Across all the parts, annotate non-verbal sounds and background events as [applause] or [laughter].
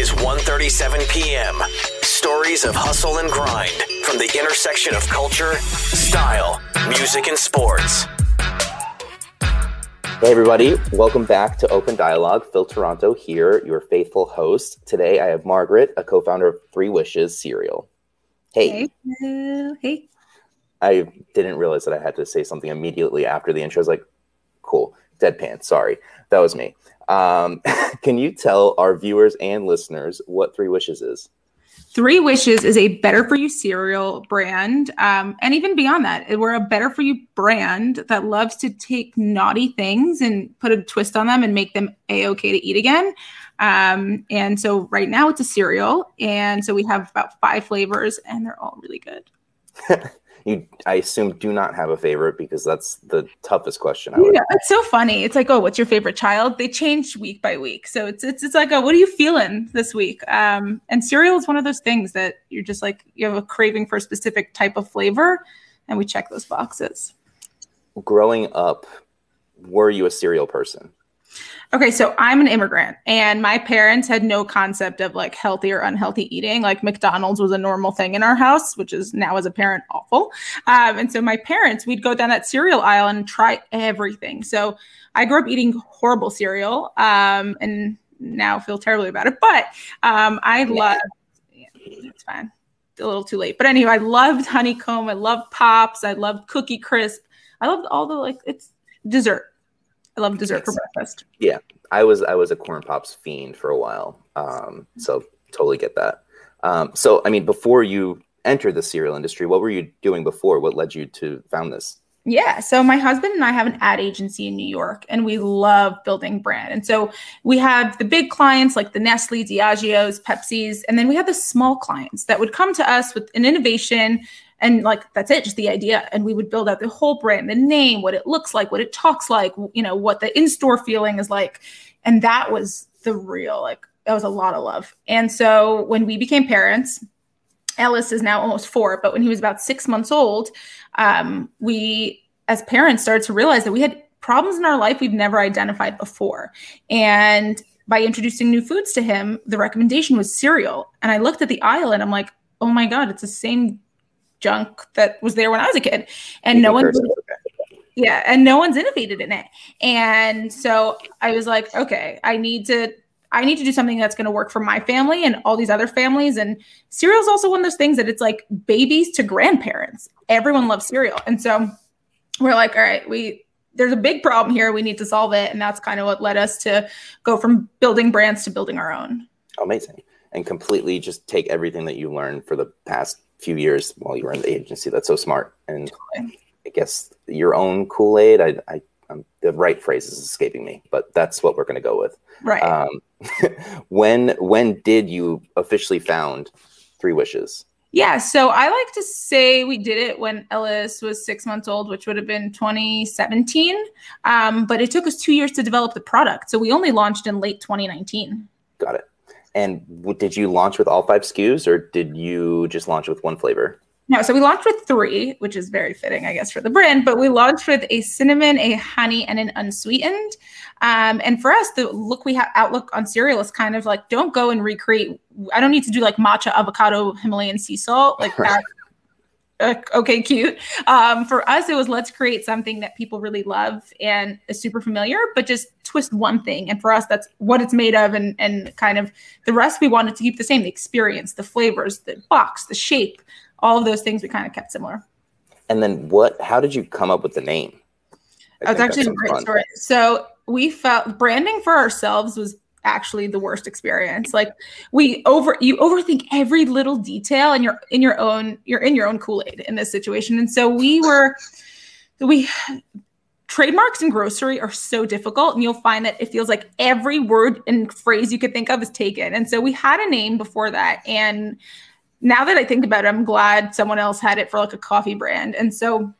is 1:37 p.m. Stories of hustle and grind from the intersection of culture, style, music, and sports. Hey, everybody, welcome back to Open Dialogue. Phil Toronto here, your faithful host. Today I have Margaret, a co founder of Three Wishes Cereal. Hey. Hey. Hey. I didn't realize that I had to say something immediately after the intro. I was like, cool, deadpan, sorry. That was me. Um, [laughs] can you tell our viewers and listeners what Three Wishes is? Three Wishes is a better for you cereal brand. Um, and even beyond that, we're a better for you brand that loves to take naughty things and put a twist on them and make them a okay to eat again. Um, and so right now it's a cereal. And so we have about five flavors and they're all really good. [laughs] you i assume do not have a favorite because that's the toughest question I would yeah it's so funny. It's like oh what's your favorite child? They change week by week. So it's it's, it's like oh what are you feeling this week? Um and cereal is one of those things that you're just like you have a craving for a specific type of flavor and we check those boxes. Growing up were you a cereal person Okay, so I'm an immigrant and my parents had no concept of like healthy or unhealthy eating. Like McDonald's was a normal thing in our house, which is now as a parent awful. Um, and so my parents, we'd go down that cereal aisle and try everything. So I grew up eating horrible cereal um, and now feel terribly about it. But um, I love, yeah, it's fine. A little too late. But anyway, I loved honeycomb. I loved pops. I loved cookie crisp. I loved all the like, it's dessert I love dessert for breakfast. Yeah, I was I was a corn pops fiend for a while, um, so totally get that. Um, so, I mean, before you entered the cereal industry, what were you doing before? What led you to found this? Yeah. So my husband and I have an ad agency in New York and we love building brand. And so we have the big clients like the Nestle, Diageo's, Pepsi's, and then we have the small clients that would come to us with an innovation and like that's it just the idea. And we would build out the whole brand the name what it looks like what it talks like you know what the in-store feeling is like. And that was the real like that was a lot of love. And so when we became parents ellis is now almost four but when he was about six months old um, we as parents started to realize that we had problems in our life we've never identified before. And by introducing new foods to him the recommendation was cereal. And i looked at the aisle and i'm like oh my god it's the same junk that was there when I was a kid, and no one. Yeah, and no one's innovated in it. And so I was like, okay, I need to I need to do something that's going to work for my family and all these other families. And cereal is also one of those things that it's like babies to grandparents. Everyone loves cereal. And so we're like, all right, we there's a big problem here. We need to solve it. And that's kind of what led us to go from building brands to building our own. Amazing. And completely just take everything that you learned for the past few years while you were in the agency. That's so smart. And I guess your own Kool Aid. I, I um, the right phrase is escaping me, but that's what we're going to go with. Right. Um, [laughs] when when did you officially found Three Wishes? Yeah, so I like to say we did it when Ellis was six months old, which would have been 2017. Um, but it took us two years to develop the product, so we only launched in late 2019. Got it. And w- did you launch with all five SKUs or did you just launch with one flavor? No, so we launched with three, which is very fitting, I guess, for the brand. But we launched with a cinnamon, a honey, and an unsweetened. Um, and for us, the look we have outlook on cereal is kind of like, don't go and recreate. I don't need to do like matcha, avocado, Himalayan sea salt. Like [laughs] that okay, cute. Um, for us, it was let's create something that people really love and is super familiar, but just twist one thing. And for us, that's what it's made of, and and kind of the rest we wanted to keep the same: the experience, the flavors, the box, the shape, all of those things we kind of kept similar. And then what? How did you come up with the name? I it's actually a great fun. story. So we felt branding for ourselves was actually the worst experience. Like we over you overthink every little detail and you're in your own you're in your own kool-aid in this situation. And so we were we trademarks in grocery are so difficult and you'll find that it feels like every word and phrase you could think of is taken. And so we had a name before that and now that i think about it i'm glad someone else had it for like a coffee brand. And so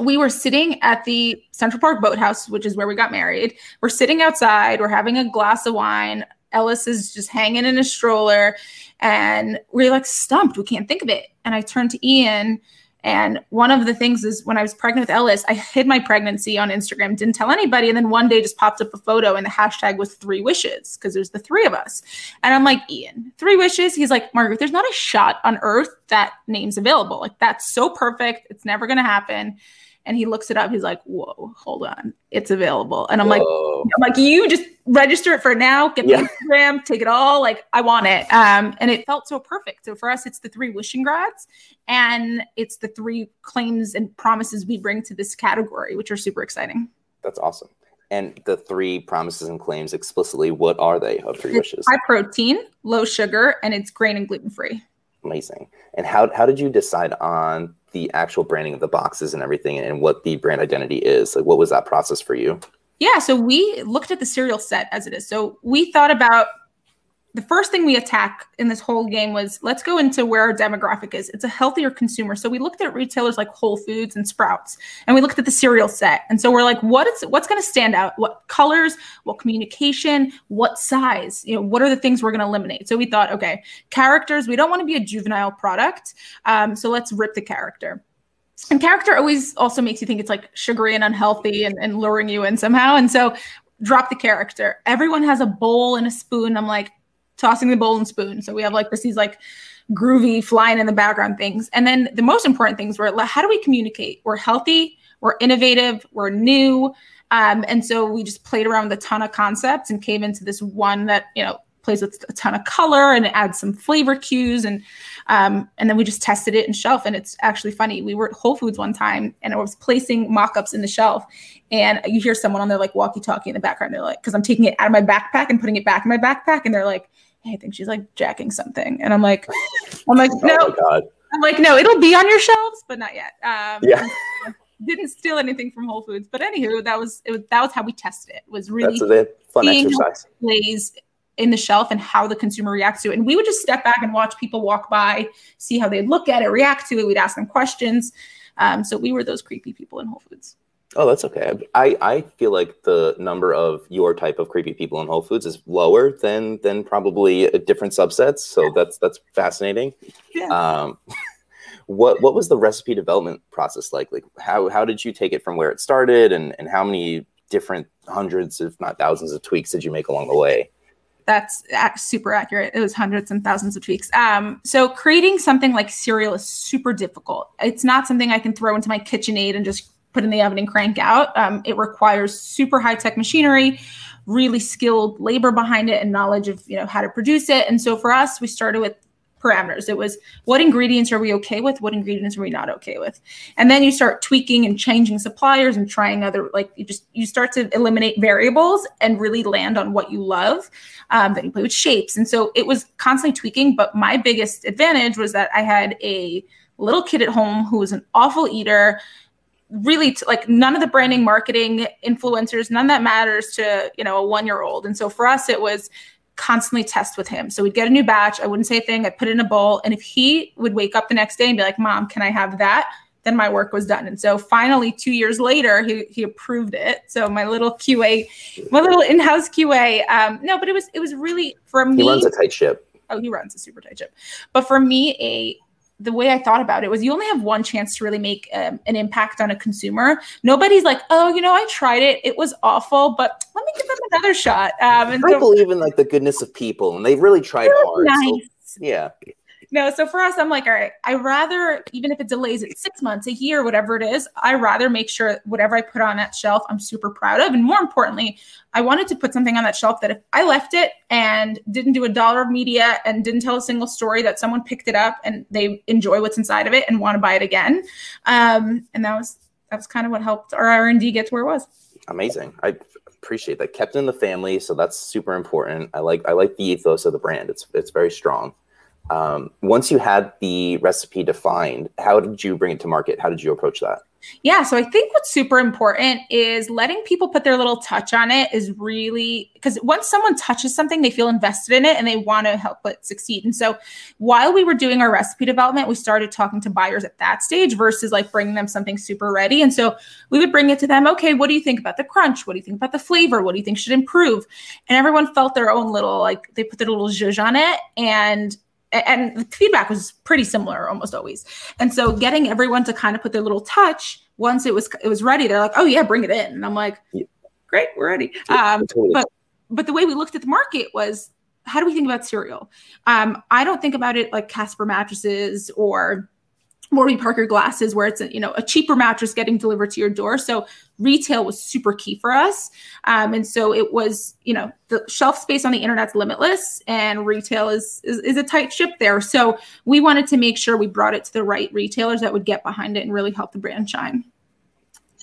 we were sitting at the Central Park Boathouse, which is where we got married. We're sitting outside, we're having a glass of wine. Ellis is just hanging in a stroller, and we're like stumped. We can't think of it. And I turned to Ian And one of the things is when I was pregnant with Ellis, I hid my pregnancy on Instagram, didn't tell anybody. And then one day just popped up a photo and the hashtag was three wishes because there's the three of us. And I'm like, Ian, three wishes. He's like, Margaret, there's not a shot on earth that name's available. Like, that's so perfect. It's never going to happen and he looks it up. He's like, "Whoa, hold on, it's available." And I'm Whoa. like, "I'm like, you just register it for now. Get the yeah. Instagram, take it all. Like, I want it." Um, and it felt so perfect. So for us, it's the three Wishingrads, and it's the three claims and promises we bring to this category, which are super exciting. That's awesome. And the three promises and claims explicitly, what are they of three it's wishes? High protein, low sugar, and it's grain and gluten free. Amazing. And how how did you decide on the actual branding of the boxes and everything and what the brand identity is? Like, what was that process for you? Yeah, so we looked at the cereal set as it is. So we thought about the first thing we attack in this whole game was let's go into where our demographic is. It's a healthier consumer. So we looked at retailers like Whole Foods and Sprouts, and we looked at the cereal set. And so we're like, what is what's going to stand out? What colors? What communication? What size? You know, what are the things we're going to eliminate? So we thought, okay, characters. We don't want to be a juvenile product, um, so let's rip the character and character always also makes you think it's like sugary and unhealthy and, and luring you in somehow. And so drop the character. Everyone has a bowl and a spoon. I'm like, tossing the bowl and spoon. So we have like this, these like groovy flying in the background things. And then the most important things were how do we communicate? We're healthy, we're innovative, we're new. Um, and so we just played around with a ton of concepts and came into this one that, you know, plays with a ton of color and it adds some flavor cues and um, and then we just tested it in shelf and it's actually funny we were at whole foods one time and i was placing mock-ups in the shelf and you hear someone on their like walkie talkie in the background they're like because i'm taking it out of my backpack and putting it back in my backpack and they're like I think she's like jacking something. And I'm like, I'm like, [laughs] oh no. Oh I'm like, no, it'll be on your shelves, but not yet. Um, yeah. [laughs] Didn't steal anything from Whole Foods, but anywho, that was it was that was how we tested it. it was really That's a fun exercise. Plays in the shelf and how the consumer reacts to it. And we would just step back and watch people walk by, see how they'd look at it, react to it. We'd ask them questions. Um, so we were those creepy people in Whole Foods. Oh, that's okay. I, I feel like the number of your type of creepy people in Whole Foods is lower than than probably different subsets. So that's that's fascinating. Yeah. Um, [laughs] what what was the recipe development process like? Like how how did you take it from where it started, and and how many different hundreds, if not thousands, of tweaks did you make along the way? That's super accurate. It was hundreds and thousands of tweaks. Um, so creating something like cereal is super difficult. It's not something I can throw into my KitchenAid and just put in the oven and crank out. Um, it requires super high tech machinery, really skilled labor behind it, and knowledge of you know how to produce it. And so for us, we started with parameters. It was what ingredients are we okay with? What ingredients are we not okay with? And then you start tweaking and changing suppliers and trying other like you just you start to eliminate variables and really land on what you love. Um, then you play with shapes, and so it was constantly tweaking. But my biggest advantage was that I had a little kid at home who was an awful eater really t- like none of the branding marketing influencers none that matters to you know a one year old and so for us it was constantly test with him. So we'd get a new batch. I wouldn't say a thing. I'd put it in a bowl. And if he would wake up the next day and be like mom can i have that? then my work was done. And so finally two years later he, he approved it. So my little qa my little in-house qa um, no but it was it was really for me he runs a tight ship. Oh he runs a super tight ship. But for me a the way I thought about it was you only have one chance to really make um, an impact on a consumer. Nobody's like, oh, you know, I tried it, it was awful, but let me give them another shot. Um, and I so, believe in like the goodness of people, and they really tried hard. Nice. So, yeah no, so for us, I'm like, all right, I rather, even if it delays it six months, a year, whatever it is, I rather make sure whatever I put on that shelf, I'm super proud of. And more importantly, I wanted to put something on that shelf that if I left it and didn't do a dollar of media and didn't tell a single story, that someone picked it up and they enjoy what's inside of it and want to buy it again. Um, and that was that was kind of what helped our R and D get to where it was. Amazing. I appreciate that. Kept in the family, so that's super important. I like I like the ethos of the brand. It's it's very strong. Um, once you had the recipe defined, how did you bring it to market? How did you approach that? Yeah, so I think what's super important is letting people put their little touch on it is really because once someone touches something, they feel invested in it and they want to help it succeed. And so while we were doing our recipe development, we started talking to buyers at that stage versus like bringing them something super ready. And so we would bring it to them, okay, what do you think about the crunch? What do you think about the flavor? What do you think should improve? And everyone felt their own little, like they put their little zhuzh on it. And and the feedback was pretty similar almost always. And so getting everyone to kind of put their little touch once it was it was ready, they're like, "Oh yeah, bring it in." And I'm like, "Great, we're ready." Um, but but the way we looked at the market was, how do we think about cereal? Um, I don't think about it like Casper mattresses or Warby Parker glasses where it's a, you know a cheaper mattress getting delivered to your door. So retail was super key for us, um, and so it was you know the shelf space on the internet's limitless, and retail is, is is a tight ship there. So we wanted to make sure we brought it to the right retailers that would get behind it and really help the brand shine.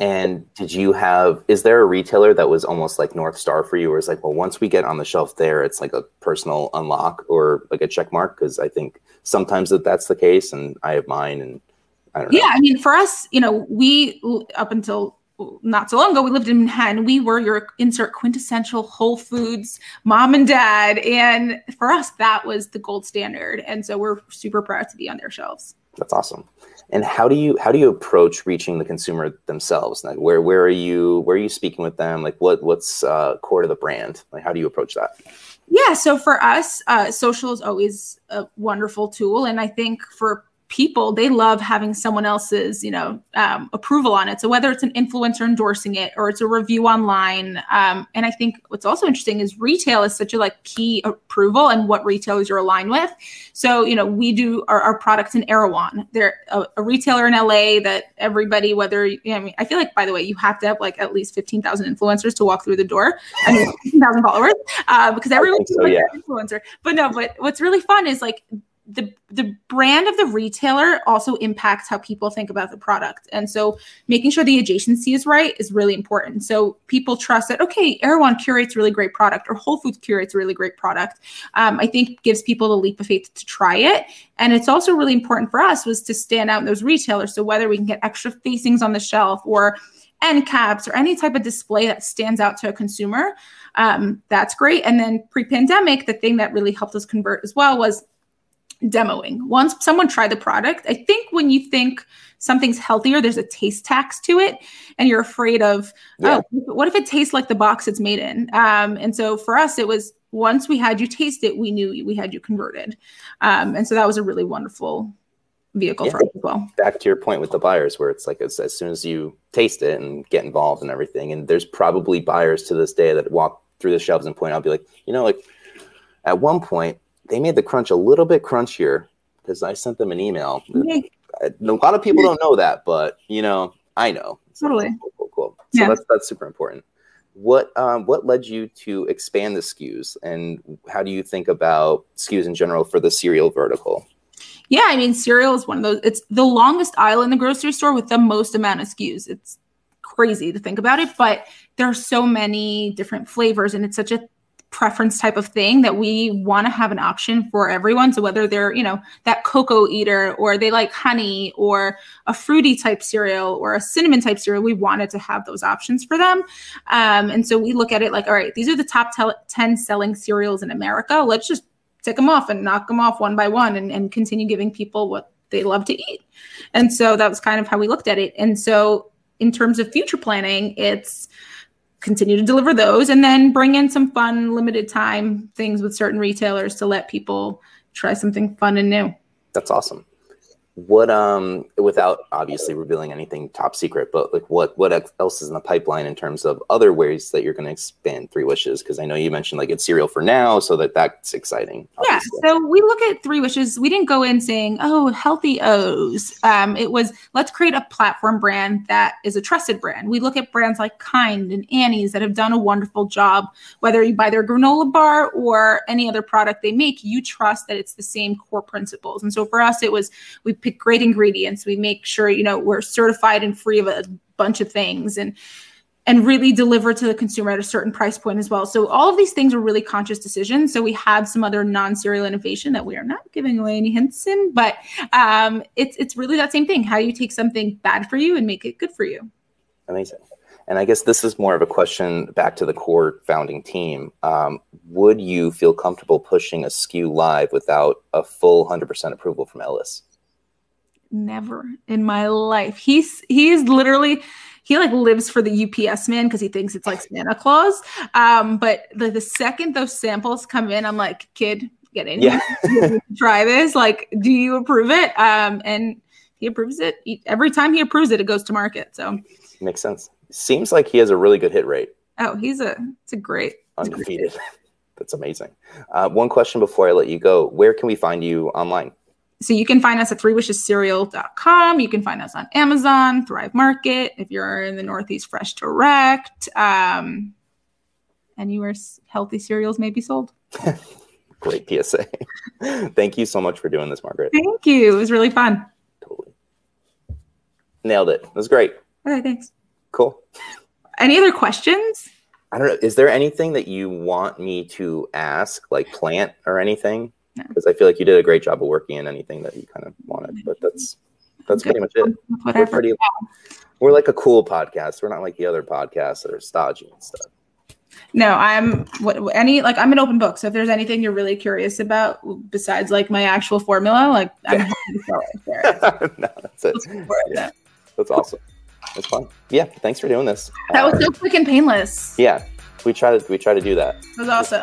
And did you have, is there a retailer that was almost like North Star for you, or is like, well, once we get on the shelf there, it's like a personal unlock or like a check mark? Because I think sometimes that that's the case, and I have mine, and I don't know. Yeah, I mean, for us, you know, we up until not so long ago, we lived in Manhattan. We were your insert quintessential Whole Foods mom and dad. And for us, that was the gold standard. And so we're super proud to be on their shelves. That's awesome and how do you how do you approach reaching the consumer themselves? Like where where are you where are you speaking with them? Like what what's uh, core to the brand? Like how do you approach that? Yeah so for us uh, social is always a wonderful tool. And i think for people they love having someone else's you know um, approval on it. So whether it's an influencer endorsing it or it's a review online um, and i think what's also interesting is retail is such a like key approval and what retailers are aligned with. So you know we do our, our products in erewhon. They're a, a, retailer in la that everybody whether you know, i mean i feel like by the way you have to have like at least 15000 influencers to walk through the door. I mean [laughs] 15000 followers uh, because everyone's so, like yeah. influencer. But no but what's really fun is like the the brand of the retailer also impacts how people think about the product. And so making sure the adjacency is right is really important. So people trust that okay erewhon curates really great product or whole foods curates really great product um, i think gives people the leap of faith to try it. And it's also really important for us was to stand out in those retailers. So whether we can get extra facings on the shelf or end caps or any type of display that stands out to a consumer um, that's great. And then pre-pandemic the thing that really helped us convert as well was demoing. Once someone tried the product, I think when you think something's healthier, there's a taste tax to it, and you're afraid of, yeah. oh, what if it tastes like the box it's made in? Um, and so for us, it was once we had you taste it, we knew we had you converted, um, and so that was a really wonderful vehicle yeah. for us as well. Back to your point with the buyers, where it's like as, as soon as you taste it and get involved and everything, and there's probably buyers to this day that walk through the shelves and point out, be like, you know, like at one point they made the crunch a little bit crunchier because I sent them an email. A lot of people don't know that, but you know, I know. So totally. Cool, cool, cool. So yeah. that's that's super important. What um, what led you to expand the SKUs, and how do you think about SKUs in general for the cereal vertical? Yeah, I mean, cereal is one of those. It's the longest aisle in the grocery store with the most amount of SKUs. It's crazy to think about it, but there are so many different flavors, and it's such a preference type of thing that we want to have an option for everyone. So whether they're, you know, that cocoa eater or they like honey or a fruity type cereal or a cinnamon type cereal, we wanted to have those options for them. Um, and so we look at it like, all right, these are the top 10 selling cereals in America. Let's just tick them off and knock them off one by one and, and continue giving people what they love to eat. And so that was kind of how we looked at it. And so in terms of future planning, it's continue to deliver those and then bring in some fun limited time things with certain retailers to let people try something fun and new. That's awesome what um without obviously revealing anything top secret but like what what else is in the pipeline in terms of other ways that you're going to expand three wishes? Because i know you mentioned like it's cereal for now so that that's exciting obviously. yeah so we look at three wishes we didn't go in saying oh healthy o's. Um it was let's create a platform brand that is a trusted brand. We look at brands like kind and annie's that have done a wonderful job whether you buy their granola bar or any other product they make you trust that it's the same core principles. And so for us it was we pick great ingredients. We make sure, you know, we're certified and free of a bunch of things and and really deliver to the consumer at a certain price point as well. So all of these things are really conscious decisions. So we have some other non-cereal innovation that we are not giving away any hints in, but um, it's it's really that same thing. How do you take something bad for you and make it good for you. Amazing. And I guess this is more of a question back to the core founding team. Um, would you feel comfortable pushing a SKU live without a full 100% approval from Ellis? Never in my life. He's he's literally he like lives for the UPS man because he thinks it's like Santa Claus. Um, but the, the second those samples come in, I'm like, kid, get in Yeah. [laughs] here, try this. Like, do you approve it? Um, and he approves it. He- every time he approves it, it goes to market. So, Makes sense. Seems like he has a really good hit rate, oh, he's a, it's a great, it's a great undefeated. [laughs] That's amazing. Uh, one question before I let you go: Where can we find you online? So you can find us at threewishescereal.com. You can find us on Amazon, Thrive Market. If you're in the Northeast, Fresh Direct. Um, anywhere healthy cereals may be sold. [laughs] Great PSA. [laughs] Thank you so much for doing this, Margaret. Thank you. It was really fun. Totally nailed it. It was great. Okay, thanks. Cool. Any other questions? I don't know. Is there anything that you want me to ask, like plant or anything? No. Because I feel like you did a great job of working in anything that you kind of wanted. But that's that's Good. pretty much it. We're Whatever. pretty. We're like a cool podcast. We're not like the other podcasts that are stodgy and stuff. No, I'm what any like I'm an open book. So if there's anything you're really curious about besides like my actual formula, like I'm happy to sell it. There. [laughs] no, that's it. Let's go for it. Yeah. That's awesome. That's fun. Yeah, thanks for doing this. That was Uh, so quick and painless. yeah. We try to we try to do that. It was awesome.